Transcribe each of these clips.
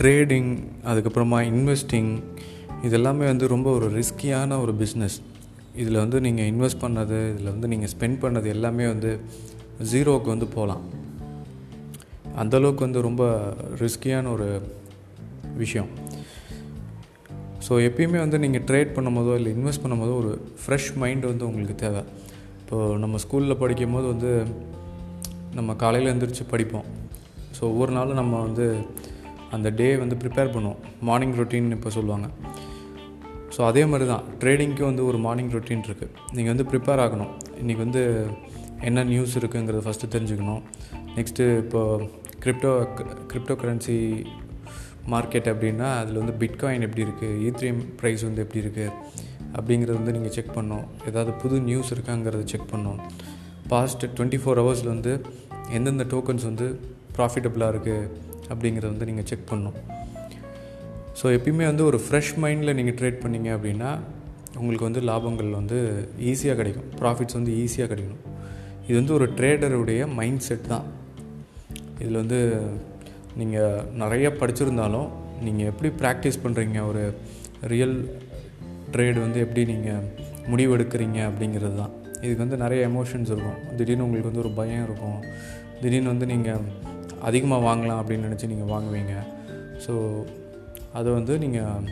Trading அதுக்கப்புறமா investing இது எல்லாமே வந்து ரொம்ப ஒரு ரிஸ்கியான ஒரு பிஸ்னஸ் இதில் வந்து நீங்கள் இன்வெஸ்ட் பண்ணது இதில் வந்து நீங்கள் ஸ்பெண்ட் பண்ணது எல்லாமே வந்து ஜீரோவுக்கு வந்து போகலாம் அந்தளவுக்கு வந்து ரொம்ப ரிஸ்கியான ஒரு விஷயம். ஸோ எப்பயுமே வந்து நீங்கள் ட்ரேட் பண்ணும்போதோ இல்லை இன்வெஸ்ட் பண்ணும்போதோ ஒரு ஃப்ரெஷ் மைண்ட் வந்து உங்களுக்கு தேவை. இப்போது நம்ம ஸ்கூலில் படிக்கும் போது வந்து நம்ம காலையில் எழுந்திரிச்சு படிப்போம். ஸோ ஒவ்வொரு நாளும் நம்ம வந்து அந்த டே வந்து ப்ரிப்பேர் பண்ணுவோம். மார்னிங் ரொட்டீன் இப்போ சொல்லுவாங்க. ஸோ அதே மாதிரி தான் ட்ரேடிங்க்கு வந்து ஒரு மார்னிங் ரொட்டீன் இருக்குது நீங்கள் வந்து ப்ரிப்பேர் ஆகணும். இன்றைக்கி வந்து என்ன நியூஸ் இருக்குங்கிறத ஃபஸ்ட்டு தெரிஞ்சுக்கணும். நெக்ஸ்ட்டு இப்போ கிரிப்டோ கிரிப்டோ கரன்சி மார்க்கெட் அப்படின்னா அதில் வந்து பிட்காயின் எப்படி இருக்குது ஈத்ரியம் ப்ரைஸ் வந்து எப்படி இருக்குது அப்படிங்கிறது வந்து நீங்கள் செக் பண்ணணும். ஏதாவது புது நியூஸ் இருக்காங்கிறத செக் பண்ணணும். பாஸ்ட் டுவெண்ட்டி ஃபோர் ஹவர்ஸில் வந்து எந்தெந்த டோக்கன்ஸ் வந்து ப்ராஃபிட்டபுளாக இருக்குது அப்படிங்கிறத வந்து நீங்கள் செக் பண்ணணும். ஸோ எப்பயுமே வந்து ஒரு ஃப்ரெஷ் மைண்டில் நீங்கள் ட்ரேட் பண்ணீங்க அப்படின்னா உங்களுக்கு வந்து லாபங்கள் வந்து ஈஸியாக கிடைக்கும். ப்ராஃபிட்ஸ் வந்து ஈஸியாக கிடைக்கும் இது வந்து ஒரு ட்ரேடருடைய மைண்ட் செட் தான். இதில் வந்து நீங்கள் நிறைய படிச்சிருந்தாலும் நீங்கள் எப்படி ப்ராக்டிஸ் பண்ணுறீங்க ஒரு ரியல் ட்ரேடு வந்து எப்படி நீங்கள் முடிவெடுக்கிறீங்க அப்படிங்கிறது தான். இதுக்கு வந்து நிறைய எமோஷன்ஸ் இருக்கும். திடீர்னு உங்களுக்கு வந்து ஒரு பயம் இருக்கும். திடீர்னு வந்து நீங்கள் அதிகமாக வாங்கலாம் அப்படின்னு நினச்சி நீங்கள் வாங்குவீங்க. ஸோ அதை வந்து நீங்கள்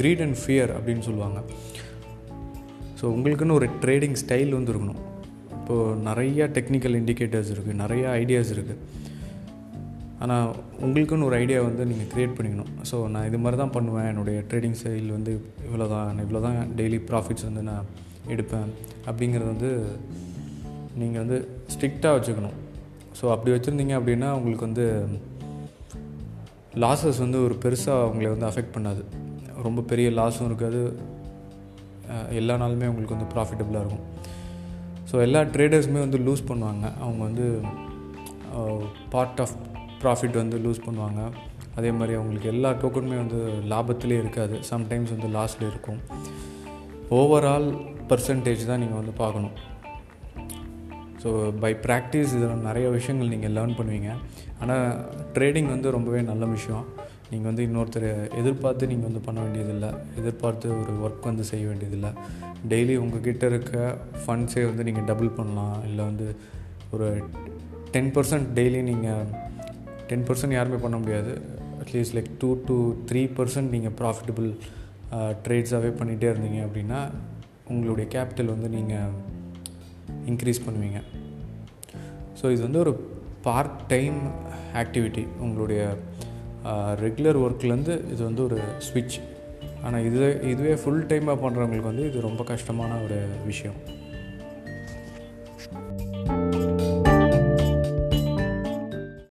க்ரீட் அண்ட் ஃபியர் அப்படின்னு சொல்லுவாங்க. ஸோ உங்களுக்குன்னு ஒரு ட்ரேடிங் ஸ்டைல் வந்து இருக்கணும். இப்போது நிறையா டெக்னிக்கல் இண்டிகேட்டர்ஸ் இருக்குது நிறையா ஐடியாஸ் இருக்குது ஆனால் உங்களுக்குன்னு ஒரு ஐடியா வந்து நீங்கள் க்ரியேட் பண்ணிக்கணும். ஸோ நான் இது மாதிரி தான் பண்ணுவேன். என்னுடைய ட்ரேடிங் ஸ்டைல் வந்து இவ்வளோ தான் இவ்வளோ தான் டெய்லி ப்ராஃபிட்ஸ் வந்து நான் எடுப்பேன். அப்படிங்கிறது வந்து நீங்கள் வந்து ஸ்ட்ரிக்டாக வச்சுக்கணும். ஸோ அப்படி வச்சுருந்தீங்க அப்படின்னா உங்களுக்கு வந்து லாஸஸ் வந்து ஒரு பெருசாக அவங்கள வந்து அஃபெக்ட் பண்ணாது. ரொம்ப பெரிய லாஸும் இருக்காது. எல்லா நாளுமே உங்களுக்கு வந்து ப்ராஃபிட்டபுளாக இருக்கும். ஸோ எல்லா ட்ரேடர்ஸுமே வந்து லூஸ் பண்ணுவாங்க. அவங்க வந்து பார்ட் ஆஃப் ப்ராஃபிட் வந்து லூஸ் பண்ணுவாங்க. அதே மாதிரி அவங்களுக்கு எல்லா டோக்கனுமே வந்து லாபத்திலே இருக்காது. சம்டைம்ஸ் வந்து லாஸில் இருக்கும். ஓவரால் பர்சன்டேஜ் தான் நீங்கள் வந்து பார்க்கணும். ஸோ பை ப்ராக்டிஸ் இதில் நிறைய விஷயங்கள் நீங்கள் லேர்ன் பண்ணுவீங்க. ஆனால் ட்ரேடிங் வந்து ரொம்பவே நல்ல விஷயம். நீங்கள் வந்து இன்னொருத்தர் எதிர்பார்த்து நீங்கள் வந்து பண்ண வேண்டியதில்லை. எதிர்பார்த்து ஒரு ஒர்க் வந்து செய்ய வேண்டியதில்லை. டெய்லி உங்கள்கிட்ட இருக்க ஃபண்ட்ஸே வந்து நீங்கள் டபுள் பண்ணலாம். இல்லை வந்து ஒரு டென் பர்சன்ட் டெய்லி நீங்கள் டென் பர்சன்ட் யாருமே பண்ண முடியாது. At least like two to three percent நீங்கள் ப்ராஃபிட்டபிள் ட்ரேட்ஸாகவே பண்ணிகிட்டே இருந்தீங்க அப்படின்னா உங்களுடைய கேபிட்டல் வந்து நீங்கள் இன்க்ரீஸ் பண்ணுவீங்க. ஸோ இது வந்து ஒரு பார்ட் டைம் ஆக்டிவிட்டி உங்களுடைய ரெகுலர் ஒர்க்லேருந்து இது வந்து ஒரு ஸ்விட்ச் ஆனால் இது இதுவே ஃபுல் டைமாக பண்ணுறவங்களுக்கு வந்து இது ரொம்ப கஷ்டமான ஒரு விஷயம்.